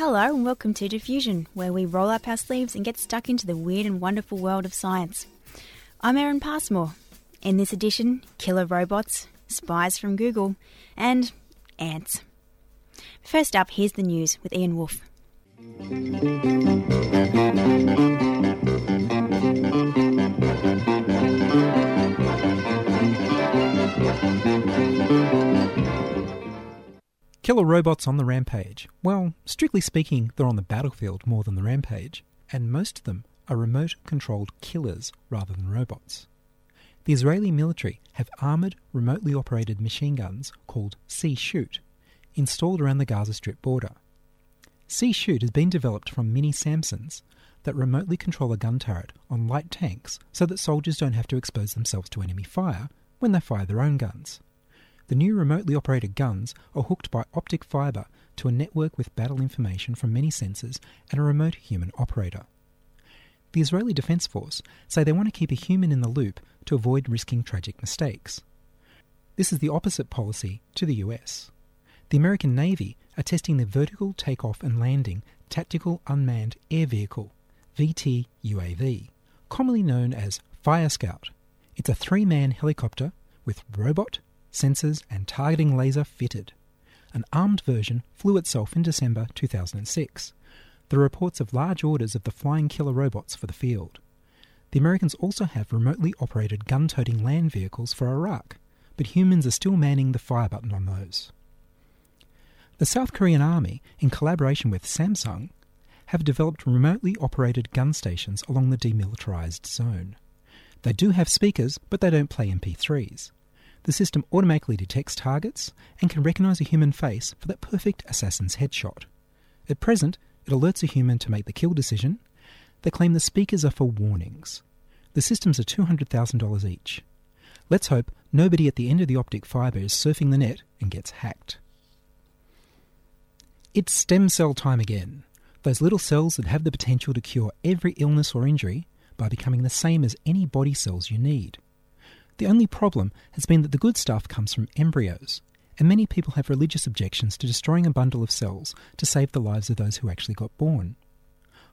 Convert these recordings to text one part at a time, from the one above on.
Hello and welcome to Diffusion, where we roll up our sleeves and get stuck into the weird and wonderful world of science. I'm Erin Passmore. In this edition, killer robots, spies from Google, and ants. First up, here's the news with Ian Wolfe. Killer robots on the rampage. Well, strictly speaking, they're on the battlefield more than the rampage, and most of them are remote controlled killers rather than robots. The Israeli military have armoured, remotely operated machine guns called See-Shoot, installed around the Gaza Strip border. See-Shoot has been developed from mini Samsons that remotely control a gun turret on light tanks so that soldiers don't have to expose themselves to enemy fire when they fire their own guns. The new remotely operated guns are hooked by optic fibre to a network with battle information from many sensors and a remote human operator. The Israeli Defense Force say they want to keep a human in the loop to avoid risking tragic mistakes. This is the opposite policy to the US. The American Navy are testing the Vertical Takeoff and Landing Tactical Unmanned Air Vehicle, VTUAV, commonly known as Fire Scout. It's a three man helicopter with robot, sensors, and targeting laser fitted. An armed version flew itself in December 2006. There are reports of large orders of the flying killer robots for the field. The Americans also have remotely operated gun toting land vehicles for Iraq, but humans are still manning the fire button on those. The South Korean Army, in collaboration with Samsung, have developed remotely operated gun stations along the demilitarized zone. They do have speakers, but they don't play MP3s. The system automatically detects targets and can recognize a human face for that perfect assassin's headshot. At present, it alerts a human to make the kill decision. They claim the speakers are for warnings. The systems are $200,000 each. Let's hope nobody at the end of the optic fibre is surfing the net and gets hacked. It's stem cell time again. Those little cells that have the potential to cure every illness or injury by becoming the same as any body cells you need. The only problem has been that the good stuff comes from embryos, and many people have religious objections to destroying a bundle of cells to save the lives of those who actually got born.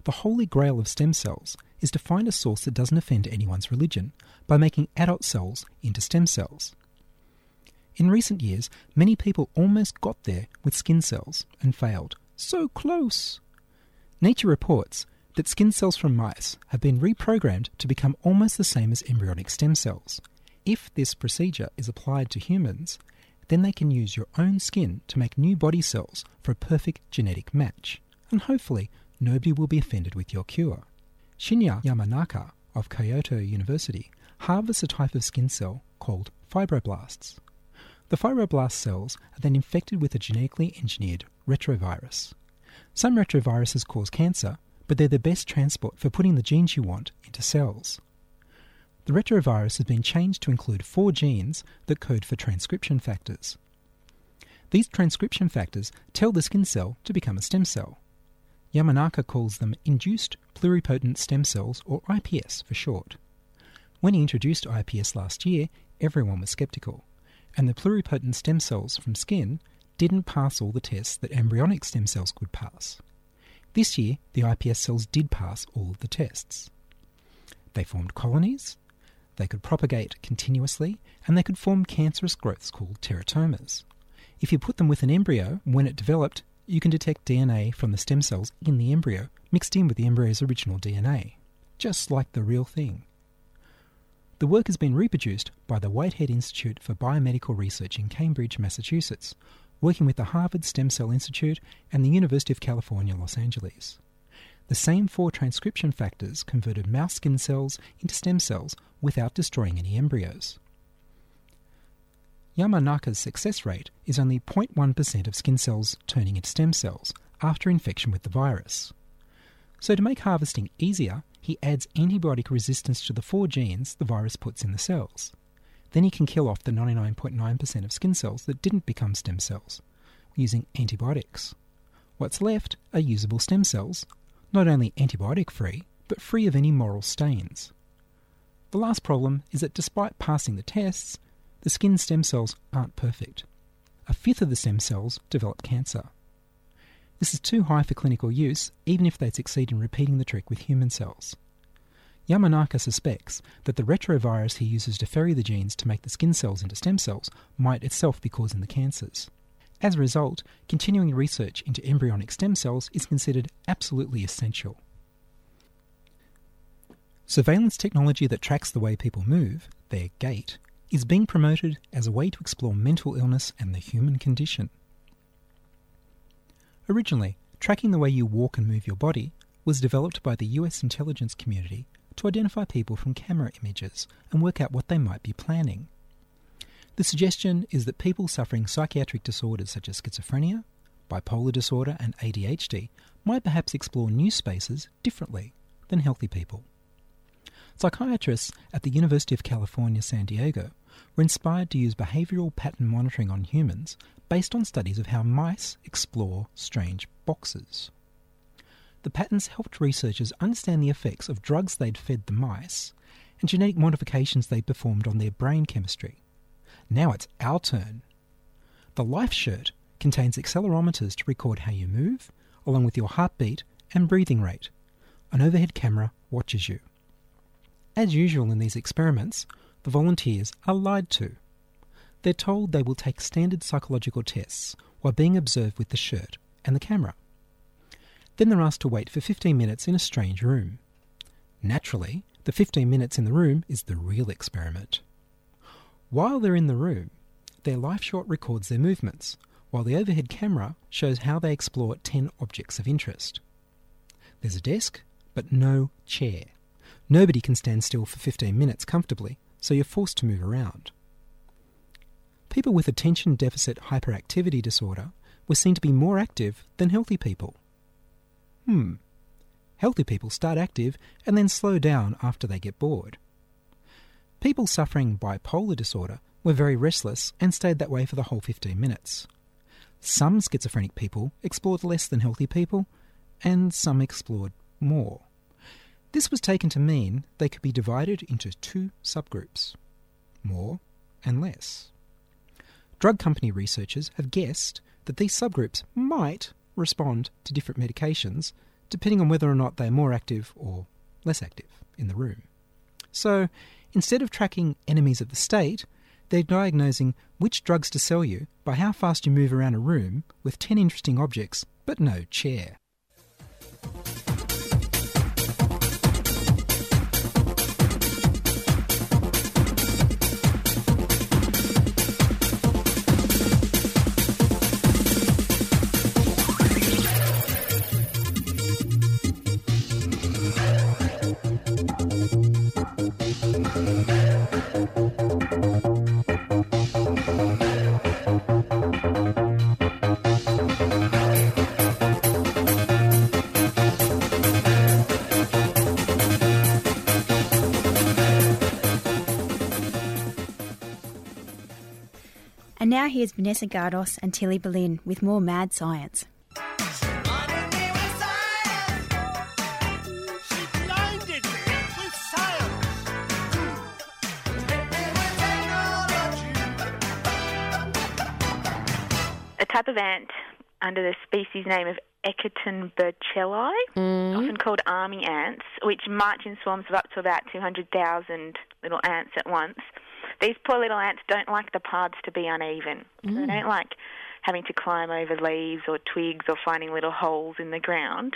The holy grail of stem cells is to find a source that doesn't offend anyone's religion by making adult cells into stem cells. In recent years, many people almost got there with skin cells and failed. So close! Nature reports that skin cells from mice have been reprogrammed to become almost the same as embryonic stem cells. If this procedure is applied to humans, then they can use your own skin to make new body cells for a perfect genetic match. And hopefully, nobody will be offended with your cure. Shinya Yamanaka of Kyoto University harvests a type of skin cell called fibroblasts. The fibroblast cells are then infected with a genetically engineered retrovirus. Some retroviruses cause cancer, but they're the best transport for putting the genes you want into cells. The retrovirus has been changed to include four genes that code for transcription factors. These transcription factors tell the skin cell to become a stem cell. Yamanaka calls them induced pluripotent stem cells, or IPS for short. When he introduced IPS last year, everyone was skeptical, and the pluripotent stem cells from skin didn't pass all the tests that embryonic stem cells could pass. This year, the IPS cells did pass all of the tests. They formed colonies, they could propagate continuously, and they could form cancerous growths called teratomas. If you put them with an embryo, when it developed, you can detect DNA from the stem cells in the embryo mixed in with the embryo's original DNA, just like the real thing. The work has been reproduced by the Whitehead Institute for Biomedical Research in Cambridge, Massachusetts, working with the Harvard Stem Cell Institute and the University of California, Los Angeles. The same four transcription factors converted mouse skin cells into stem cells without destroying any embryos. Yamanaka's success rate is only 0.1% of skin cells turning into stem cells after infection with the virus. So, to make harvesting easier, he adds antibiotic resistance to the four genes the virus puts in the cells. Then he can kill off the 99.9% of skin cells that didn't become stem cells using antibiotics. What's left are usable stem cells, not only antibiotic free, but free of any moral stains. The last problem is that despite passing the tests, the skin stem cells aren't perfect. A fifth of the stem cells develop cancer. This is too high for clinical use, even if they succeed in repeating the trick with human cells. Yamanaka suspects that the retrovirus he uses to ferry the genes to make the skin cells into stem cells might itself be causing the cancers. As a result, continuing research into embryonic stem cells is considered absolutely essential. Surveillance technology that tracks the way people move, their gait, is being promoted as a way to explore mental illness and the human condition. Originally, tracking the way you walk and move your body was developed by the US intelligence community to identify people from camera images and work out what they might be planning. The suggestion is that people suffering psychiatric disorders such as schizophrenia, bipolar disorder, and ADHD might perhaps explore new spaces differently than healthy people. Psychiatrists at the University of California, San Diego were inspired to use behavioral pattern monitoring on humans based on studies of how mice explore strange boxes. The patterns helped researchers understand the effects of drugs they'd fed the mice and genetic modifications they performed on their brain chemistry. Now it's our turn. The Life Shirt contains accelerometers to record how you move, along with your heartbeat and breathing rate. An overhead camera watches you. As usual in these experiments, the volunteers are lied to. They're told they will take standard psychological tests while being observed with the shirt and the camera. Then they're asked to wait for 15 minutes in a strange room. Naturally, the 15 minutes in the room is the real experiment. While they're in the room, their Life Shirt records their movements, while the overhead camera shows how they explore 10 objects of interest. There's a desk, but no chair. Nobody can stand still for 15 minutes comfortably, so you're forced to move around. People with attention deficit hyperactivity disorder were seen to be more active than healthy people. Hmm. Healthy people start active and then slow down after they get bored. People suffering bipolar disorder were very restless and stayed that way for the whole 15 minutes. Some schizophrenic people explored less than healthy people, and some explored more. This was taken to mean they could be divided into two subgroups more and less. Drug company researchers have guessed that these subgroups might respond to different medications depending on whether or not they're more active or less active in the room. So, instead of tracking enemies of the state, they're diagnosing which drugs to sell you by how fast you move around a room with 10 interesting objects but no chair. And now here's Vanessa Gardos and Tilly Berlin with more mad science. a type of ant under the species name of Eciton burchelli, mm. often called army ants, which march in swarms of up to about 200,000 little ants at once. These poor little ants don't like the paths to be uneven. So they mm. don't like having to climb over leaves or twigs or finding little holes in the ground.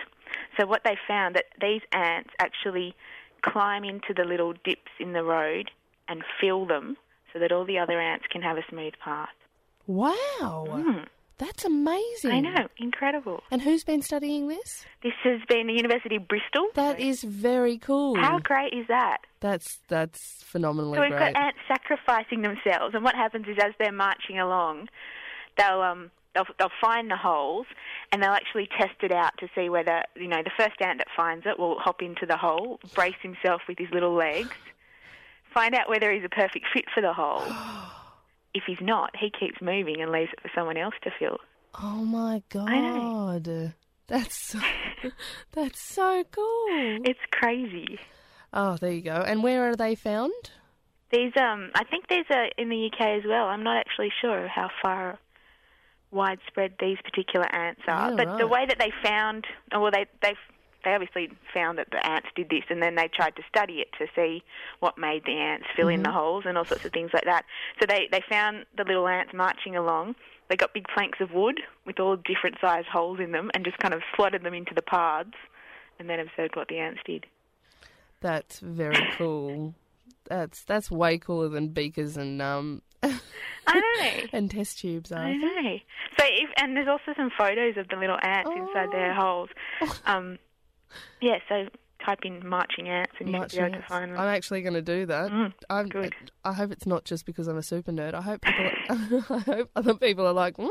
So what they found that these ants actually climb into the little dips in the road and fill them so that all the other ants can have a smooth path. Wow. Mm. That's amazing. I know, incredible. And who's been studying this? This has been the University of Bristol. That is very cool. How great is that? That's that's phenomenally great. So we've great. got ants sacrificing themselves, and what happens is as they're marching along, they'll um they'll they'll find the holes and they'll actually test it out to see whether you know the first ant that finds it will hop into the hole, brace himself with his little legs, find out whether he's a perfect fit for the hole. if he's not, he keeps moving and leaves it for someone else to fill. Oh my god. That's so, that's so cool. It's crazy. Oh, there you go. And where are they found? These, um, I think these are in the UK as well. I'm not actually sure how far widespread these particular ants are, Yeah, but the way that they found, or well, they they they obviously found that the ants did this, and then they tried to study it to see what made the ants fill in Mm-hmm. the holes and all sorts of things like that. So they they found the little ants marching along. They got big planks of wood with all different sized holes in them, and just kind of slotted them into the paths, and then observed what the ants did. That's very cool. That's that's way cooler than beakers and um I know. and test tubes I know. So, if, and there's also some photos of the little ants inside their holes. Um, yeah, so type in marching ants and you Much should be able to find them. I'm actually going to do that. Mm, I'm, good. I hope it's not just because I'm a super nerd. I hope people. I hope other people are like, mm,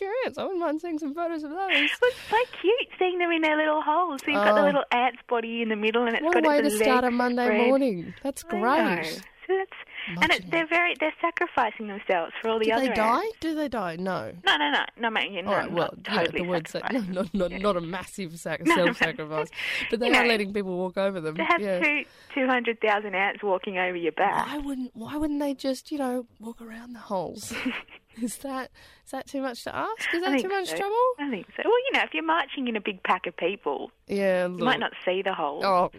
your ants. I wouldn't mind seeing some photos of those. Well, it's so cute seeing them in their little holes. So you've got the Oh. little ant's body in the middle, and it's like, What a got way to start a Monday spread. morning. That's great. That's and it, they're very they're sacrificing themselves for all the Do other they die? ants. Do they die? No. No, no, no, no, mate. You know, All right. Well, not yeah, totally the word sa- no, not not, not a massive sac- self-sacrifice, but they You are know, letting people walk over them. To have yeah. two two hundred thousand ants walking over your back. Why wouldn't Why wouldn't they just you know walk around the holes? is that is that too much to ask? Is that too much so. trouble? I think so. Well, you know, if you're marching in a big pack of people, Yeah. you might not see the hole. Oh,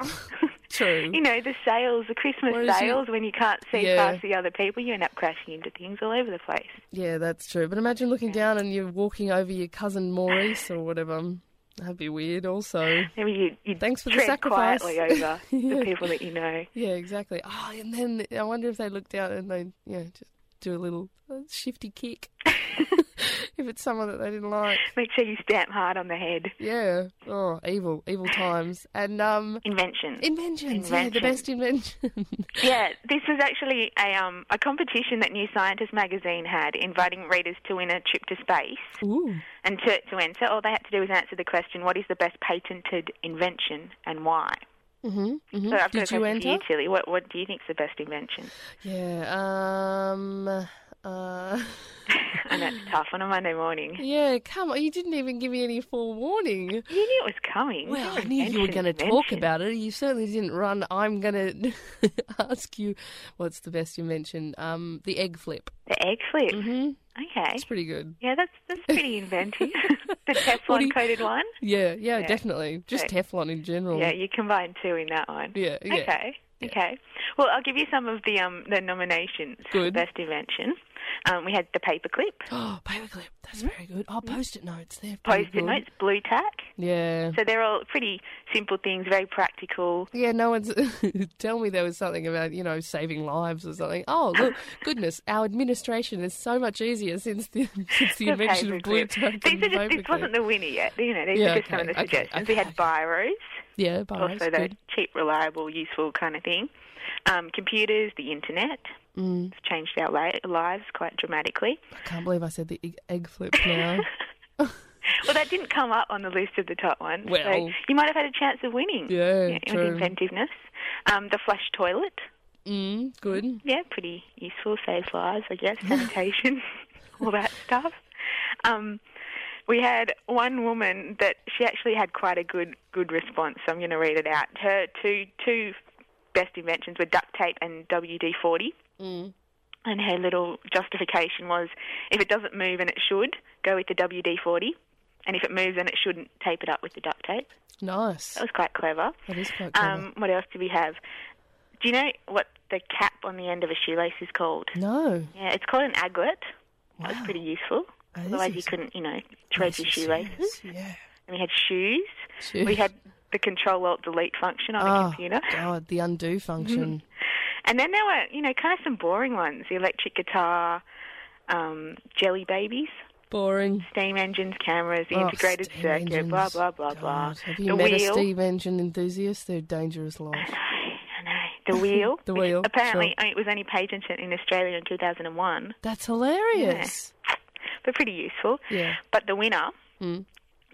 true. You know, the sales, the Christmas sales, when you can't see Yeah. past the other people, you end up crashing into things all over the place. Yeah, that's true. But imagine looking down and you're walking over your cousin Maurice or whatever. That'd be weird. Also. Maybe you, you Thanks for the sacrifice. quietly over Yeah. the people that you know. Yeah, exactly. Oh, and then I wonder if they look down and they, yeah, just do a little shifty kick. if it's someone that they didn't like. Make sure you stamp hard on the head. Yeah. Oh, evil, evil times. And um, Invention. inventions. Yeah, the best invention. Yeah, this was actually a um a competition that New Scientist magazine had, inviting readers to win a trip to space. Ooh. And to to enter, all they had to do was answer the question: What is the best patented invention and why? Mhm. Mhm. So I've got a Did you enter? you, Tilly. What what do you think is the best invention? Yeah. Um. Uh. I know it's tough on a Monday morning. Yeah. Come on. You didn't even give me any forewarning. You knew it was coming. Well, I knew you were going to talk about it. You certainly didn't run. I'm going to ask you, what's the best you mentioned? Um, the egg flip. the egg flip. Mm-hmm. Okay. It's pretty good. Yeah, that's that's pretty inventive. the do you- Teflon coated one. Yeah, yeah, Yeah. definitely. Just Okay. Teflon in general. Yeah, you combine two in that one. yeah, yeah. Okay. Okay. Well, I'll give you some of the um the nominations for Good. best invention. Um, we had the paperclip, Oh, paperclip. That's very good. Oh, post-it notes. They're post-it good. notes, Blu Tack. Yeah. So they're all pretty simple things, very practical. Yeah, no one's. tell me there was something about you know saving lives or something. Oh, look, goodness, our administration is so much easier since the since the The invention of Blu Tack. These and are just, this wasn't the winner yet. You know, these Yeah, are just some of the okay, suggestions. We okay, had biros, Yeah, Barrows, also the good. cheap, reliable, useful kind of thing. Um, computers, the internet. Mm. It's changed our li- lives quite dramatically. I can't believe I said the egg, egg flip now. Well, that didn't come up on the list of the top ones. so Well. you might have had a chance of winning. Yeah, with true. inventiveness. Um, the flush toilet. mm, good. Yeah, pretty useful, saves lives, I guess. Sanitation, all that stuff. Um, we had one woman that she actually had quite a good good response. So I'm going to read it out. Her two two best inventions were duct tape and WD forty. Mm. And her little justification was, if it doesn't move and it should, go with the WD forty, and if it moves and it shouldn't, tape it up with the duct tape. Nice. That was quite clever. That is quite clever. Um, what else do we have? Do you know what the cap on the end of a shoelace is called? no. Yeah, it's called an aglet. That was pretty useful. Is Otherwise, you couldn't, you know, thread your shoelaces. Yeah. And we had shoes. Shoes. We had the Control Alt Delete function on a Oh, computer. God, the undo function. And then there were, you know, kind of some boring ones: the electric guitar, um, jelly babies, Boring. steam engines, cameras, the Oh, integrated circuit, blah engines. blah blah blah. God, Have you the met wheel. a steam engine enthusiast? They're dangerous lot. I know, I know. The wheel. The wheel, Apparently, sure. It was only patented in Australia in 2001. That's hilarious. But pretty useful. Yeah. But the winner, Mm.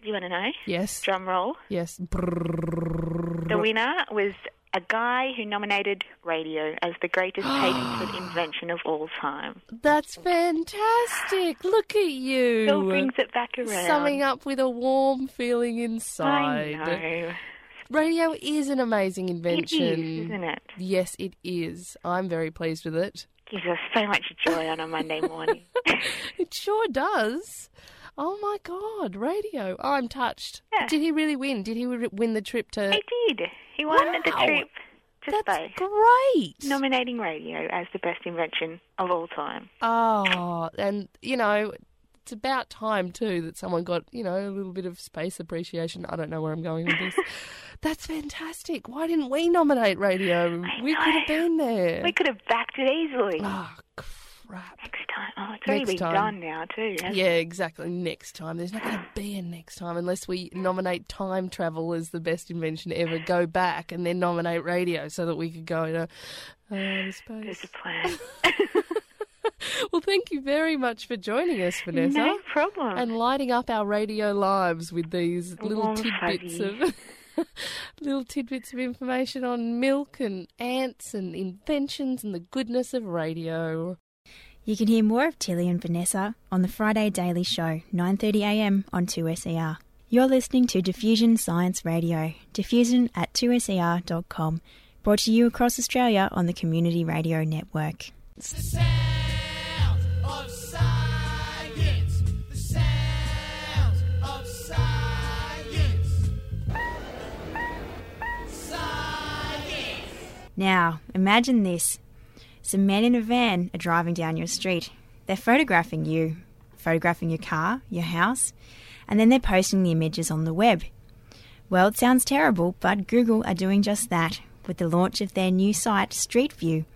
do you want to know? Yes. Drum roll. Yes. The winner was a guy who nominated radio as the greatest patented invention of all time. That's fantastic. Look at you. Still brings it back around. Summing up with a warm feeling inside. I know. Radio is an amazing invention. is, isn't it? Yes, it is. I'm very pleased with it. Gives us so much joy on a Monday morning. It sure does. Oh my God, radio. Oh, I'm touched. Yeah. Did he really win? Did he win the trip to. he did. He won the trip to That's space. great. Nominating radio as the best invention of all time. Oh, and you know, it's about time too that someone got you know a little bit of space appreciation. I don't know where I'm going with this. That's fantastic. Why didn't we nominate radio? we could have been there. We could have backed it easily. Oh crap. Next time. Oh, it's already Next been time. done now, too. Yeah, it? exactly. Next time. There's not going to be a next time unless we nominate time travel as the best invention ever. Go back and then nominate radio so that we could go to uh, There's space. a plan. Well, thank you very much for joining us, Vanessa. no problem. and lighting up our radio lives with these little Warm tidbits fuzzies. of little tidbits of information on milk and ants and inventions and the goodness of radio. You can hear more of Tilly and Vanessa on the Friday Daily Show, 9.30am on 2SER. You're listening to Diffusion Science Radio, diffusion at 2ser.com, brought to you across Australia on the Community Radio Network. Now, imagine this. Some men in a van are driving down your street. They're photographing you, photographing your car, your house, and then they're posting the images on the web. Well, it sounds terrible, but Google are doing just that with the launch of their new site, Street View.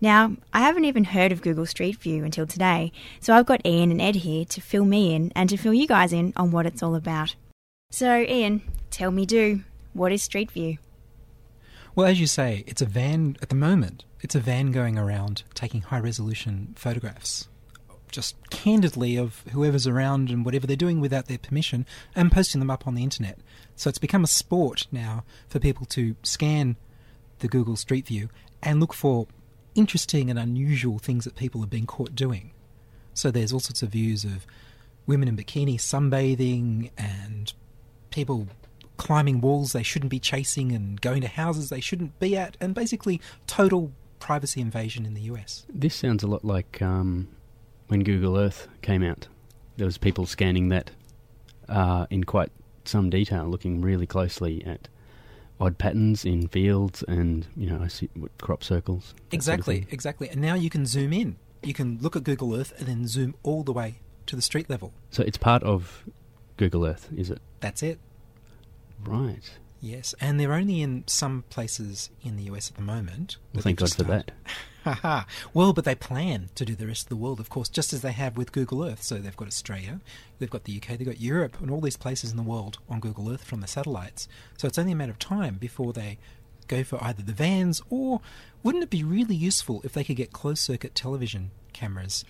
Now, I haven't even heard of Google Street View until today, so I've got Ian and Ed here to fill me in and to fill you guys in on what it's all about. So, Ian, tell me do, what is Street View? Well, as you say, it's a van at the moment. It's a van going around taking high resolution photographs, just candidly of whoever's around and whatever they're doing without their permission, and posting them up on the internet. So it's become a sport now for people to scan the Google Street View and look for interesting and unusual things that people have been caught doing. So there's all sorts of views of women in bikini sunbathing and people climbing walls they shouldn't be chasing and going to houses they shouldn't be at, and basically total privacy invasion in the US. This sounds a lot like um, when Google Earth came out. There was people scanning that uh, in quite some detail, looking really closely at odd patterns in fields and you know I see crop circles. that sort of Exactly, exactly. And now you can zoom in. You can look at Google Earth and then zoom all the way to the street level. So it's part of Google Earth, is it? That's it. Right. Yes, and they're only in some places in the US at the moment. Well, thank God for that. Haha. well, but they plan to do the rest of the world, of course, just as they have with Google Earth. So they've got Australia, they've got the UK, they've got Europe, and all these places in the world on Google Earth from the satellites. So it's only a matter of time before they go for either the vans or wouldn't it be really useful if they could get closed circuit television cameras?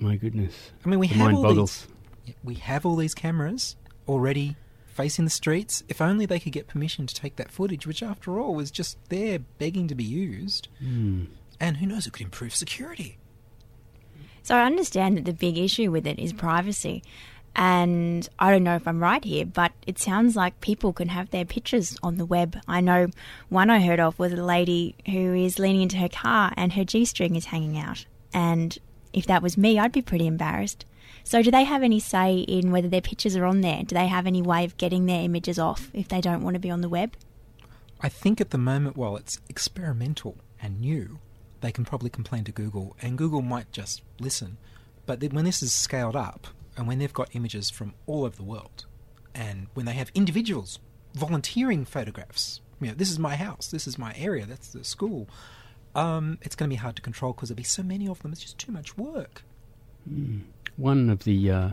My goodness. I mean, we The have all boggles. these, we have all these cameras already facing the streets. If only they could get permission to take that footage, which after all was just there begging to be used. Hmm. And who knows, it could improve security. So I understand that the big issue with it is privacy. And I don't know if I'm right here, but it sounds like people can have their pictures on the web. I know one I heard of was a lady who is leaning into her car and her G string is hanging out. And if that was me, I'd be pretty embarrassed. So, do they have any say in whether their pictures are on there? Do they have any way of getting their images off if they don't want to be on the web? I think at the moment, while it's experimental and new, they can probably complain to Google, and Google might just listen. But then when this is scaled up, and when they've got images from all over the world, and when they have individuals volunteering photographs, you know, this is my house, this is my area, that's the school, um, it's going to be hard to control because there'll be so many of them. It's just too much work. One of the uh,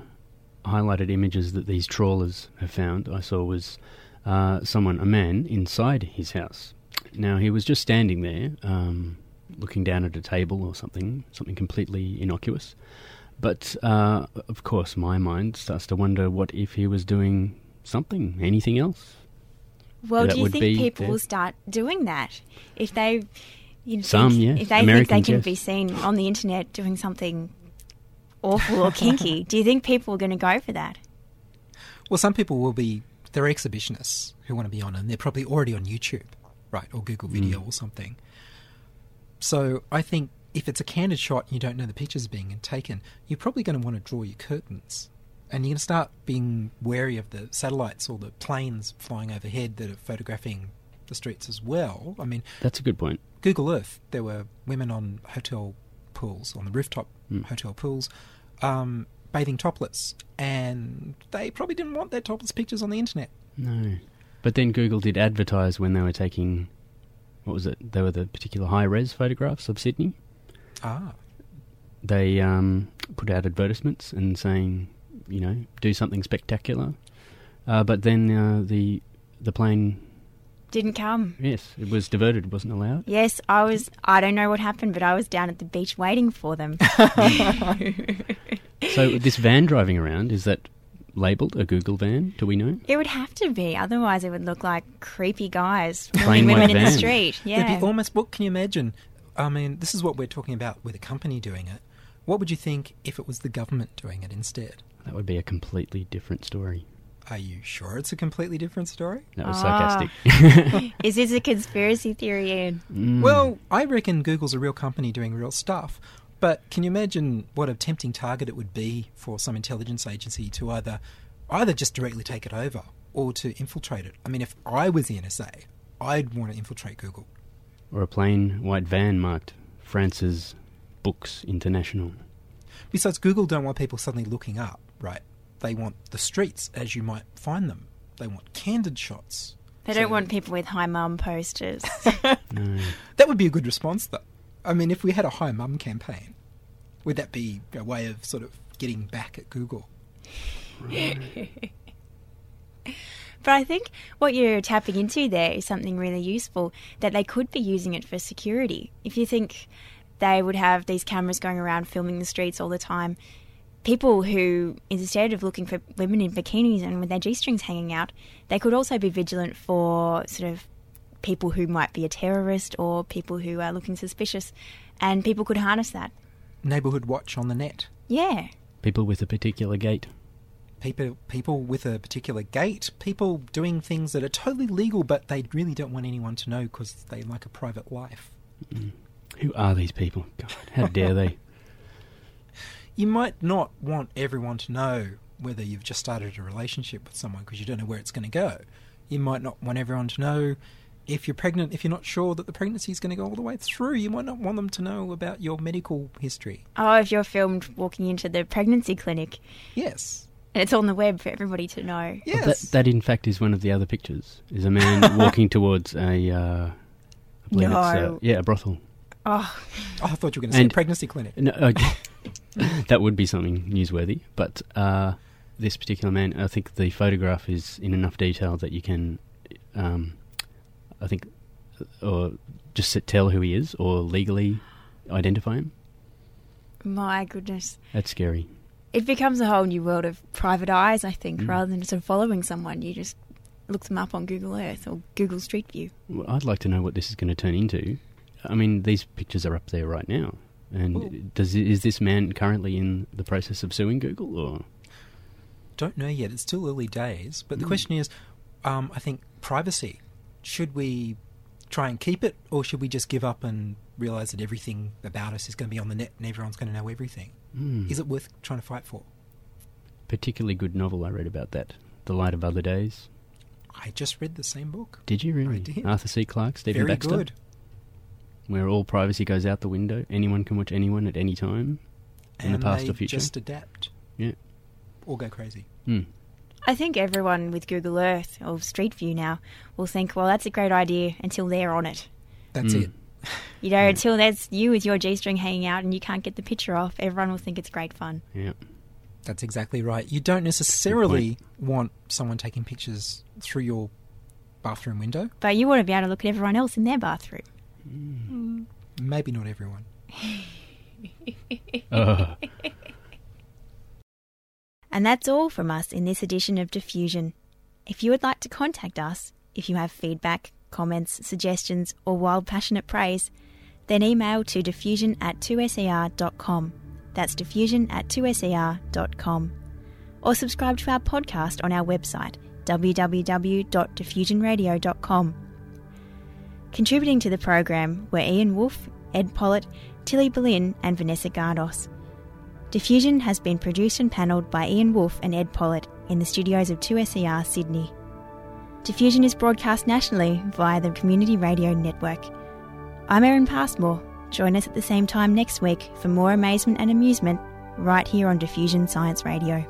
highlighted images that these trawlers have found I saw was uh, someone, a man, inside his house. Now he was just standing there, um, looking down at a table or something, something completely innocuous. But uh, of course, my mind starts to wonder: what if he was doing something, anything else? Well, That do you think people will start doing that if they, you know, Some, think, yes. if they Americans, think they can yes. be seen on the internet doing something awful or kinky? do you think people are going to go for that? Well, some people will be, they're exhibitionists who want to be on, and they're probably already on YouTube, right, or Google Video mm. or something. So I think if it's a candid shot and you don't know the picture's being taken, you're probably going to want to draw your curtains. And you're going to start being wary of the satellites or the planes flying overhead that are photographing the streets as well. I mean, That's a good point. Google Earth, there were women on hotel pools, on the rooftop hotel pools, um, bathing topless, and they probably didn't want their topless pictures on the internet. No, but then Google did advertise when they were taking, what was it? They were the particular high res photographs of Sydney. Ah, They um, put out advertisements and saying, you know, do something spectacular. Uh, but then uh, the the plane, Didn't come. yes, it was diverted. It wasn't allowed. Yes, I was. I don't know what happened, but I was down at the beach waiting for them. So this van driving around is that labelled a Google van? Do we know? it would have to be, otherwise it would look like creepy guys Plain filming women white in the van. street. It'd Yeah. be almost. What can you imagine? I mean, this is what we're talking about with a company doing it. What would you think if it was the government doing it instead? That would be a completely different story. Are you sure it's a completely different story? That was Ah. sarcastic. Is this a conspiracy theory, Ian? Mm. Well, I reckon Google's a real company doing real stuff. But can you imagine what a tempting target it would be for some intelligence agency to either either just directly take it over or to infiltrate it? I mean, if I was the NSA, I'd want to infiltrate Google. or a plain white van marked France's Books International. Besides, Google don't want people suddenly looking up, right? They want the streets as you might find them. They want candid shots. They don't want people with high mum posters. No. That would be a good response, though. I mean, if we had a Hi Mum campaign, would that be a way of sort of getting back at Google? But I think what you're tapping into there is something really useful that they could be using it for security. If you think they would have these cameras going around filming the streets all the time, people who, instead of looking for women in bikinis and with their G strings hanging out, they could also be vigilant for sort of people who might be a terrorist or people who are looking suspicious, and people could harness that. Neighbourhood watch on the net. Yeah. People with a particular gait. People, people with a particular gait, people doing things that are totally legal, but they really don't want anyone to know because they like a private life. Mm. Who are these people? God, how dare they? You might not want everyone to know whether you've just started a relationship with someone because you don't know where it's going to go. You might not want everyone to know if you're pregnant, if you're not sure that the pregnancy is going to go all the way through. You might not want them to know about your medical history. Oh, if you're filmed walking into the pregnancy clinic Yes. and it's on the web for everybody to know. Yes. That, that, in fact, is one of the other pictures. Is a man walking towards a, uh, I believe it's, uh, yeah, a brothel. Oh, Oh, I thought you were going to say a And- pregnancy clinic. No, okay. that would be something newsworthy. But uh, this particular man, I think the photograph is in enough detail that you can, um, I think, or just tell who he is or legally identify him. my goodness. That's scary. It becomes a whole new world of private eyes, I think, Mm. rather than sort of following someone. You just look them up on Google Earth or Google Street View. Well, I'd like to know what this is going to turn into. I mean, these pictures are up there right now. And Well- does is this man currently in the process of suing Google, or Don't know yet. It's still early days. But the Mm. question is, um, I think privacy. Should we try and keep it, or should we just give up and realise that everything about us is going to be on the net and everyone's going to know everything? Hmm. Is it worth trying to fight for? particularly good novel I read about that, The Light of Other Days. I just read the same book. Did you really? did. Arthur C. Clarke, Stephen Very Baxter. good. Where all privacy goes out the window. Anyone can watch anyone at any time in and the past they or future. just adapt Yeah. or go crazy. Hmm. I think everyone with Google Earth or Street View now will think, well, that's a great idea until they're on it. That's Mm. it. You know, until there's you with your G string hanging out and you can't get the picture off, everyone will think it's great fun. Yeah. That's exactly right. You don't necessarily want someone taking pictures through your bathroom window. But you want to be able to look at everyone else in their bathroom. Mm. Maybe not everyone. Ugh. Uh. And that's all from us in this edition of Diffusion. If you would like to contact us, if you have feedback, comments, suggestions, or wild passionate praise, then email to diffusion at 2ser.com. That's diffusion at 2ser.com. Or subscribe to our podcast on our website, www.diffusionradio.com. Contributing to the program were Ian Wolfe, Ed Pollitt, Tilly Berlin, and Vanessa Gardos. Diffusion has been produced and panelled by Ian Wolfe and Ed Pollitt in the studios of 2SER Sydney. Diffusion is broadcast nationally via the Community Radio Network. I'm Erin Passmore. Join us at the same time next week for more amazement and amusement right here on Diffusion Science Radio.